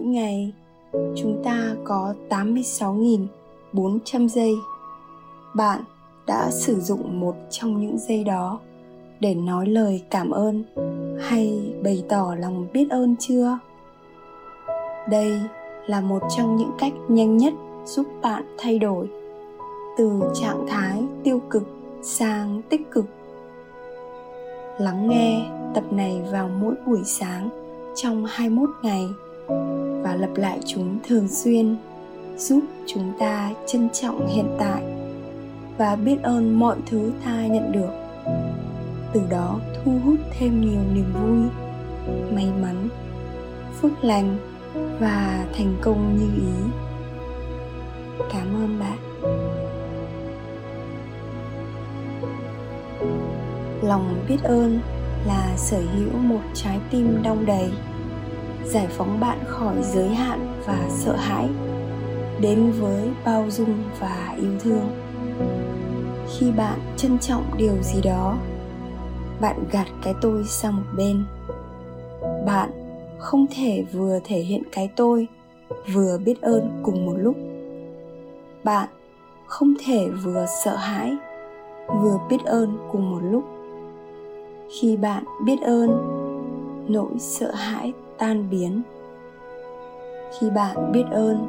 mỗi ngày, chúng ta có 86.400 giây. Bạn đã sử dụng một trong những giây đó để nói lời cảm ơn hay bày tỏ lòng biết ơn chưa? Đây là một trong những cách nhanh nhất giúp bạn thay đổi từ trạng thái tiêu cực sang tích cực. Lắng nghe tập này vào mỗi buổi sáng trong 21 ngày và lặp lại chúng thường xuyên, giúp chúng ta trân trọng hiện tại và biết ơn mọi thứ ta nhận được. Từ đó thu hút thêm nhiều niềm vui, may mắn, phước lành và thành công như ý. Cảm ơn bạn. Lòng biết ơn là sở hữu một trái tim đong đầy giải phóng bạn khỏi giới hạn và sợ hãi, đến với bao dung và yêu thương. Khi bạn trân trọng điều gì đó, bạn gạt cái tôi sang một bên. Bạn không thể vừa thể hiện cái tôi, vừa biết ơn cùng một lúc. Bạn không thể vừa sợ hãi, vừa biết ơn cùng một lúc. Khi bạn biết ơn, nỗi sợ hãi tan biến. Khi bạn biết ơn,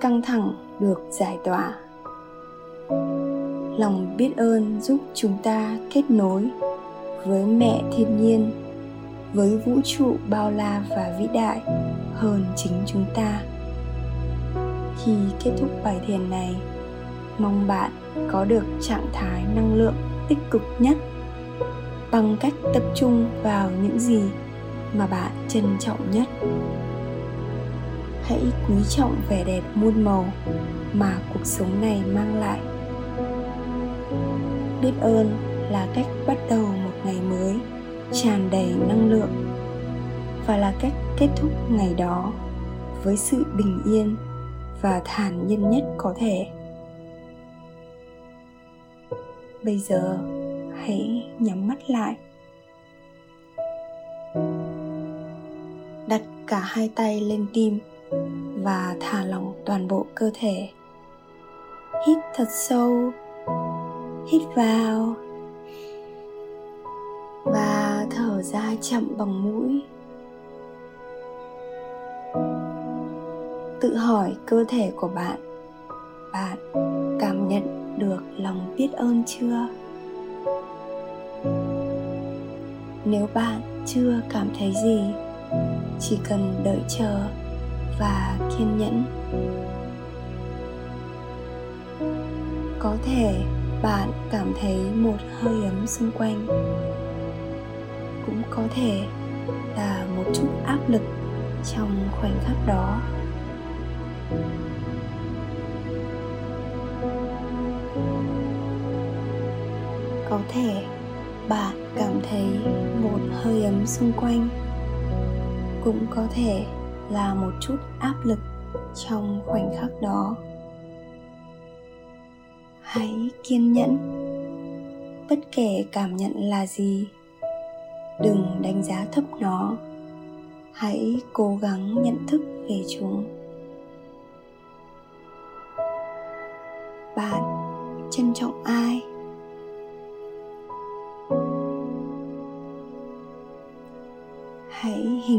căng thẳng được giải tỏa. Lòng biết ơn giúp chúng ta kết nối với mẹ thiên nhiên, với vũ trụ bao la và vĩ đại hơn chính chúng ta. Khi kết thúc bài thiền này, mong bạn có được trạng thái năng lượng tích cực nhất bằng cách tập trung vào những gì mà bạn trân trọng nhất. Hãy quý trọng vẻ đẹp muôn màu mà cuộc sống này mang lại. Biết ơn là cách bắt đầu một ngày mới, tràn đầy năng lượng, và là cách kết thúc ngày đó với sự bình yên và thản nhiên nhất có thể. Bây giờ, hãy nhắm mắt lại. Cả hai tay lên tim và thả lỏng toàn bộ cơ thể. Hít thật sâu, hít vào và thở ra chậm bằng mũi. Tự hỏi cơ thể của bạn bạn cảm nhận được lòng biết ơn chưa? Nếu bạn chưa cảm thấy gì chỉ cần đợi chờ và kiên nhẫn. Có thể bạn cảm thấy một hơi ấm xung quanh. Cũng có thể là một chút áp lực trong khoảnh khắc đó. Có thể bạn cảm thấy một hơi ấm xung quanh cũng có thể là một chút áp lực trong khoảnh khắc đó. Hãy kiên nhẫn. Bất kể cảm nhận là gì, đừng đánh giá thấp nó. Hãy cố gắng nhận thức về chúng. Bạn, trân trọng ai?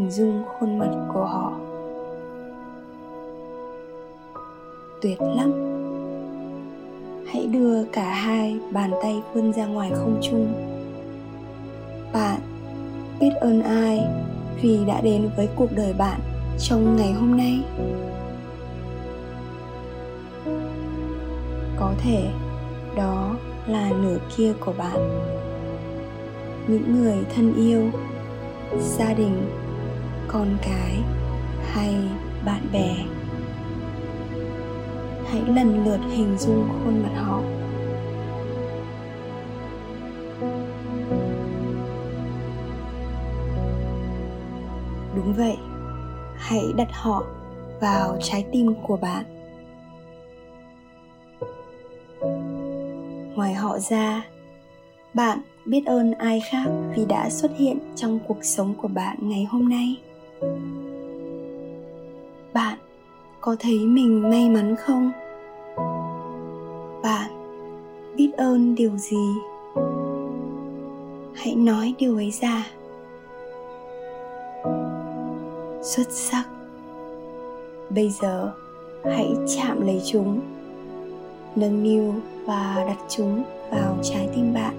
Hình dung khuôn mặt của họ. Tuyệt lắm. Hãy đưa cả hai bàn tay vươn ra ngoài không trung. Bạn biết ơn ai vì đã đến với cuộc đời bạn trong ngày hôm nay? Có thể đó là nửa kia của bạn. Những người thân yêu, gia đình con cái hay bạn bè. Hãy lần lượt hình dung khuôn mặt họ. Đúng vậy, hãy đặt họ vào trái tim của bạn. Ngoài họ ra, bạn biết ơn ai khác vì đã xuất hiện trong cuộc sống của bạn ngày hôm nay. Bạn có thấy mình may mắn không? Bạn biết ơn điều gì? Hãy nói điều ấy ra. Xuất sắc. Bây giờ hãy chạm lấy chúng, nâng niu và đặt chúng vào trái tim bạn.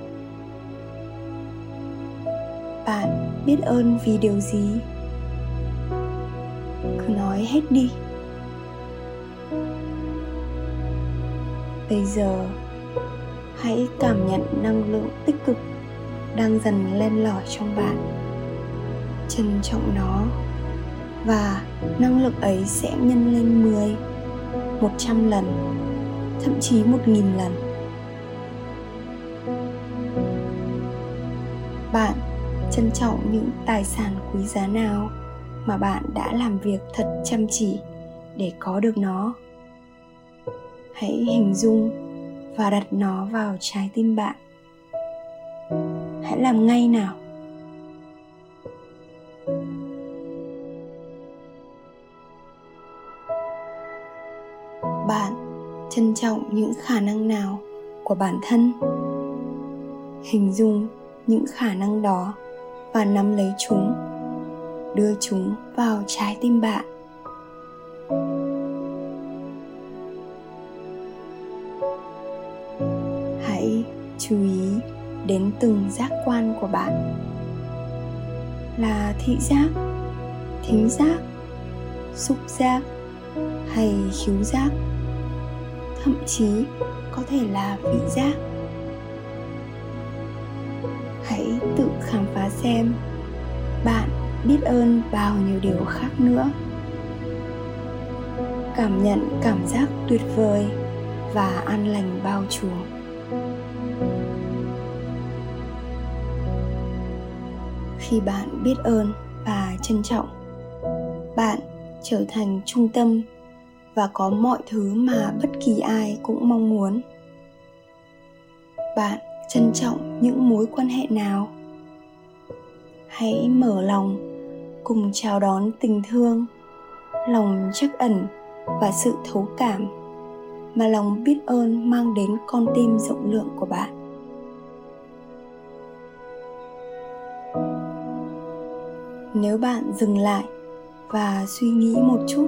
Bạn biết ơn vì điều gì? Hết đi. Bây giờ hãy cảm nhận năng lượng tích cực đang dần len lỏi trong bạn. Trân trọng nó và năng lượng ấy sẽ nhân lên 10, 100 lần, thậm chí 1.000 lần. Bạn trân trọng những tài sản quý giá nào? Mà bạn đã làm việc thật chăm chỉ để có được nó. Hãy hình dung và đặt nó vào trái tim bạn. Hãy làm ngay nào. Bạn trân trọng những khả năng nào của bản thân? Hình dung những khả năng đó và nắm lấy chúng đưa chúng vào trái tim bạn. Hãy chú ý đến từng giác quan của bạn. Là thị giác, thính giác, xúc giác hay khiếu giác. Thậm chí có thể là vị giác. Hãy tự khám phá xem bạn biết ơn bao nhiêu điều khác nữa. Cảm nhận cảm giác tuyệt vời và an lành bao trùm. Khi bạn biết ơn và trân trọng, bạn trở thành trung tâm và có mọi thứ mà bất kỳ ai cũng mong muốn. Bạn trân trọng những mối quan hệ nào hãy mở lòng, cùng chào đón tình thương, lòng chắc ẩn và sự thấu cảm mà lòng biết ơn mang đến con tim rộng lượng của bạn. Nếu bạn dừng lại và suy nghĩ một chút,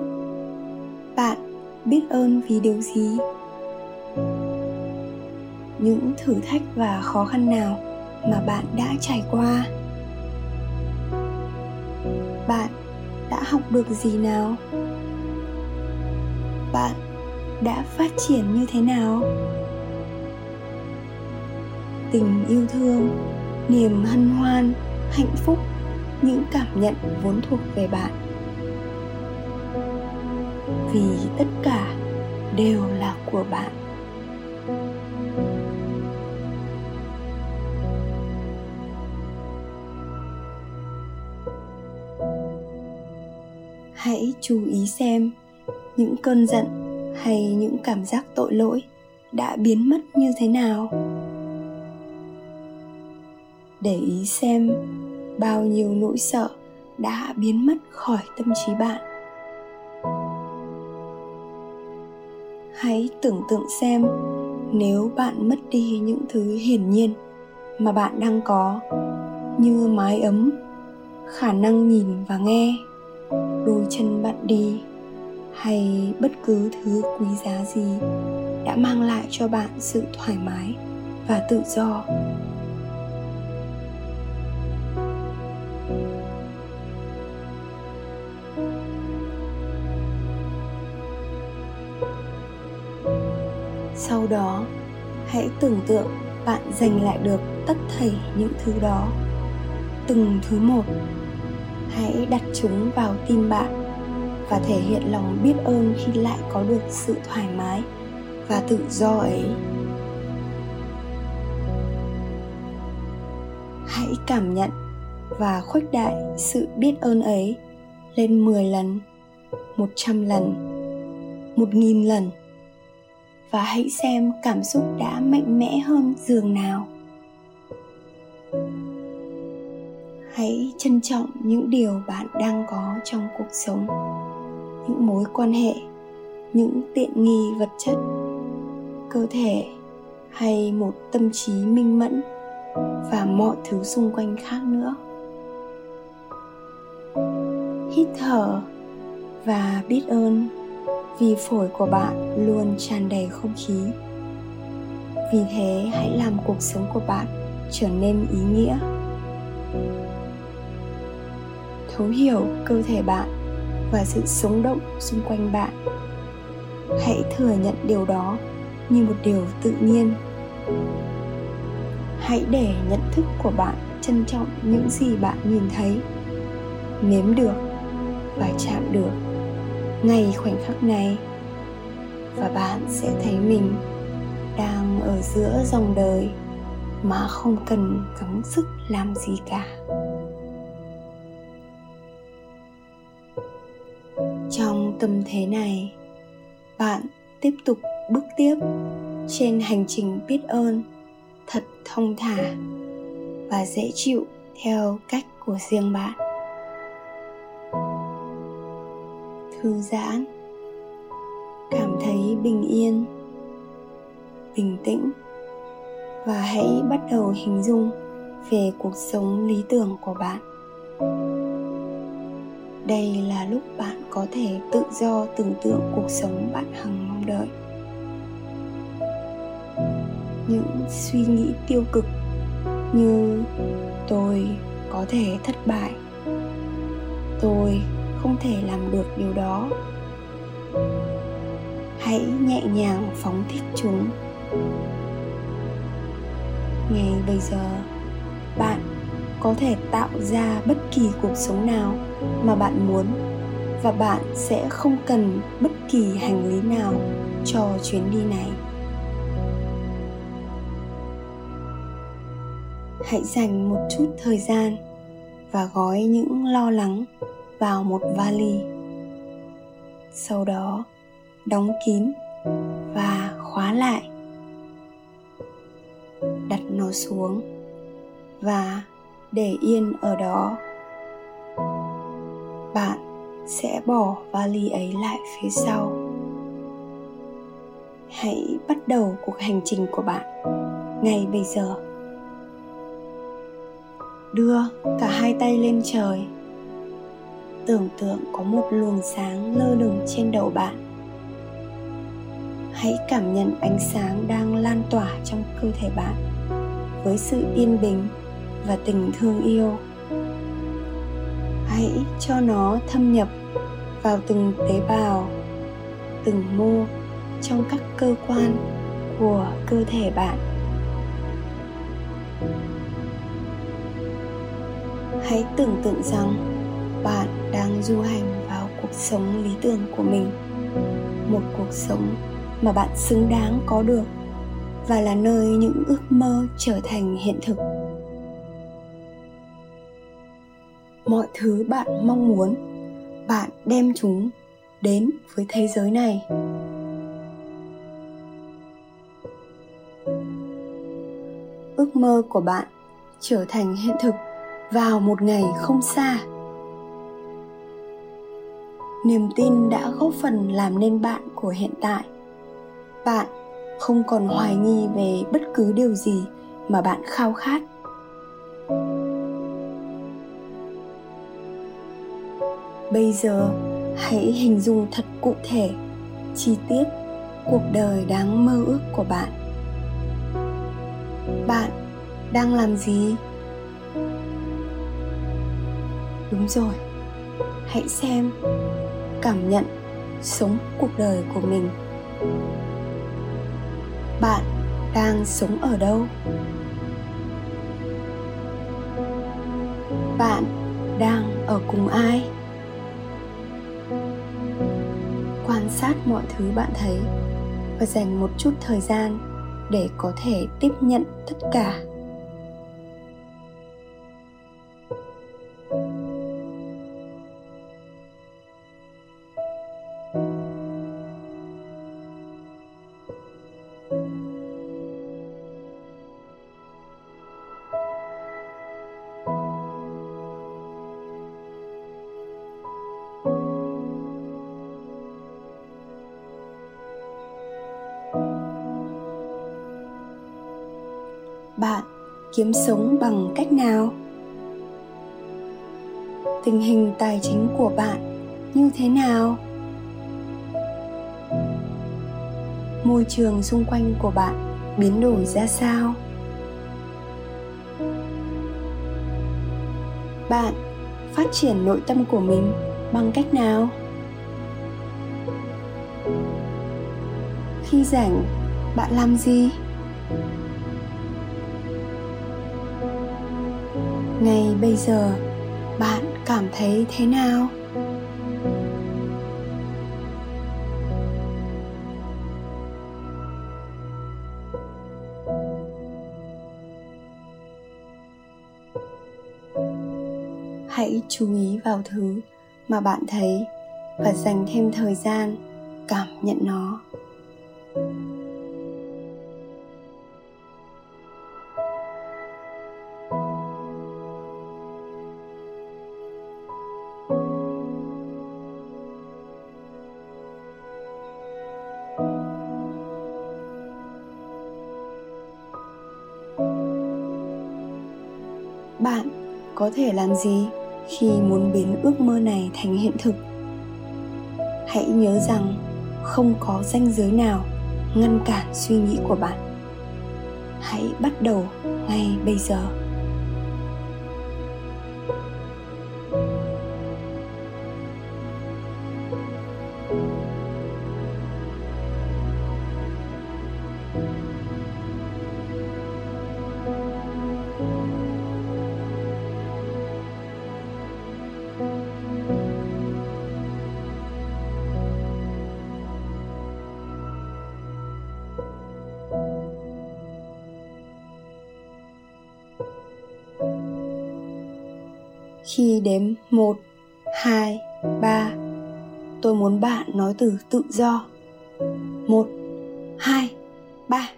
bạn biết ơn vì điều gì? Những thử thách và khó khăn nào mà bạn đã trải qua? Bạn đã học được gì nào? Bạn đã phát triển như thế nào? Tình yêu thương, niềm hân hoan, hạnh phúc, những cảm nhận vốn thuộc về bạn. Vì tất cả đều là của bạn. Hãy chú ý xem những cơn giận hay những cảm giác tội lỗi đã biến mất như thế nào. Để ý xem bao nhiêu nỗi sợ đã biến mất khỏi tâm trí bạn. Hãy tưởng tượng xem nếu bạn mất đi những thứ hiển nhiên mà bạn đang có, như mái ấm, khả năng nhìn và nghe đôi chân bạn đi, hay bất cứ thứ quý giá gì đã mang lại cho bạn sự thoải mái và tự do. Sau đó, hãy tưởng tượng bạn giành lại được tất thảy những thứ đó. Từng thứ một hãy đặt chúng vào tim bạn và thể hiện lòng biết ơn khi lại có được sự thoải mái và tự do ấy. Hãy cảm nhận và khuếch đại sự biết ơn ấy lên 10 lần, 100 lần, 1000 lần và hãy xem cảm xúc đã mạnh mẽ hơn giường nào hãy trân trọng những điều bạn đang có trong cuộc sống. Những mối quan hệ, những tiện nghi vật chất, cơ thể hay một tâm trí minh mẫn và mọi thứ xung quanh khác nữa. Hít thở và biết ơn vì phổi của bạn luôn tràn đầy không khí. Vì thế hãy làm cuộc sống của bạn trở nên ý nghĩa thấu hiểu cơ thể bạn và sự sống động xung quanh bạn. Hãy thừa nhận điều đó như một điều tự nhiên. Hãy để nhận thức của bạn trân trọng những gì bạn nhìn thấy, nếm được và chạm được ngay khoảnh khắc này. Và bạn sẽ thấy mình đang ở giữa dòng đời mà không cần gắng sức làm gì cả. Tâm thế này. Bạn tiếp tục bước tiếp trên hành trình biết ơn thật thông thả và dễ chịu theo cách của riêng bạn. Thư giãn, cảm thấy bình yên, bình tĩnh và hãy bắt đầu hình dung về cuộc sống lý tưởng của bạn đây là lúc bạn có thể tự do tưởng tượng cuộc sống bạn hằng mong đợi. Những suy nghĩ tiêu cực như tôi có thể thất bại. Tôi không thể làm được điều đó. Hãy nhẹ nhàng phóng thích chúng. Ngay bây giờ, bạn có thể tạo ra bất kỳ cuộc sống nào mà bạn muốn. Và bạn sẽ không cần bất kỳ hành lý nào cho chuyến đi này. Hãy dành một chút thời gian và gói những lo lắng vào một vali. Sau đó, đóng kín và khóa lại. Đặt nó xuống và để yên ở đó bạn sẽ bỏ vali ấy lại phía sau. Hãy bắt đầu cuộc hành trình của bạn ngay bây giờ. Đưa cả hai tay lên trời. Tưởng tượng có một luồng sáng lơ lửng trên đầu bạn. Hãy cảm nhận ánh sáng đang lan tỏa trong cơ thể bạn với sự yên bình và tình thương yêu hãy cho nó thâm nhập vào từng tế bào, từng mô trong các cơ quan của cơ thể bạn. Hãy tưởng tượng rằng bạn đang du hành vào cuộc sống lý tưởng của mình, một cuộc sống mà bạn xứng đáng có được và là nơi những ước mơ trở thành hiện thực. Mọi thứ bạn mong muốn, bạn đem chúng đến với thế giới này. Ước mơ của bạn trở thành hiện thực vào một ngày không xa. Niềm tin đã góp phần làm nên bạn của hiện tại. Bạn không còn hoài nghi về bất cứ điều gì mà bạn khao khát. Bây giờ, hãy hình dung thật cụ thể, chi tiết cuộc đời đáng mơ ước của bạn. Bạn đang làm gì? Đúng rồi, hãy xem, cảm nhận sống cuộc đời của mình. Bạn đang sống ở đâu? Bạn đang ở cùng ai? Sát mọi thứ bạn thấy và dành một chút thời gian để có thể tiếp nhận tất cả Bạn kiếm sống bằng cách nào? Tình hình tài chính của bạn như thế nào? Môi trường xung quanh của bạn biến đổi ra sao? Bạn phát triển nội tâm của mình bằng cách nào? Khi rảnh, bạn làm gì? Ngay bây giờ, bạn cảm thấy thế nào? Hãy chú ý vào thứ mà bạn thấy và dành thêm thời gian cảm nhận nó. Bạn có thể làm gì khi muốn biến ước mơ này thành hiện thực? Hãy nhớ rằng không có ranh giới nào ngăn cản suy nghĩ của bạn. Hãy bắt đầu ngay bây giờ. Khi đếm 1, 2, 3 Tôi muốn bạn nói từ tự do. 1, 2, 3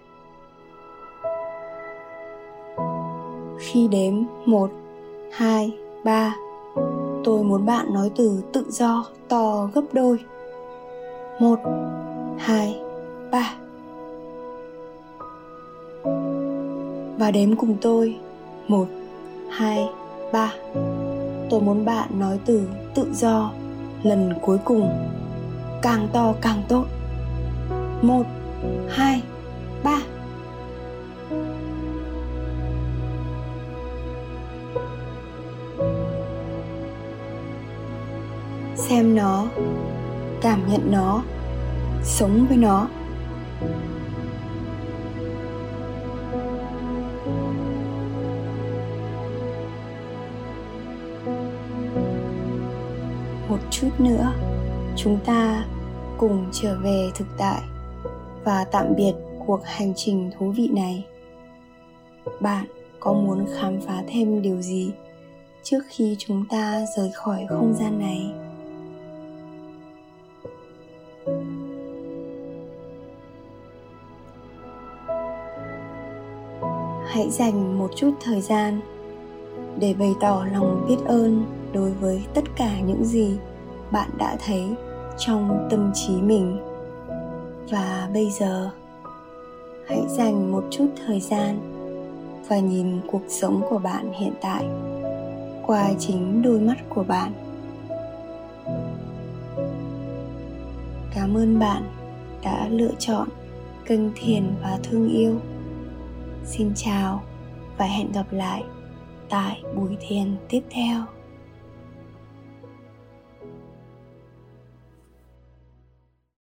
Khi đếm 1, 2, 3 Tôi muốn bạn nói từ tự do to gấp đôi. 1, 2, 3 Và đếm cùng tôi. 1, 2, 3 tôi muốn bạn nói từ tự do, lần cuối cùng, càng to càng tốt. Một, hai, ba. Xem nó, cảm nhận nó, sống với nó. Chút nữa, chúng ta cùng trở về thực tại và tạm biệt cuộc hành trình thú vị này. Bạn có muốn khám phá thêm điều gì trước khi chúng ta rời khỏi không gian này? Hãy dành một chút thời gian để bày tỏ lòng biết ơn đối với tất cả những gì bạn đã thấy trong tâm trí mình. Và bây giờ, hãy dành một chút thời gian và nhìn cuộc sống của bạn hiện tại qua chính đôi mắt của bạn. Cảm ơn bạn đã lựa chọn kênh thiền và thương yêu. Xin chào và hẹn gặp lại tại buổi thiền tiếp theo.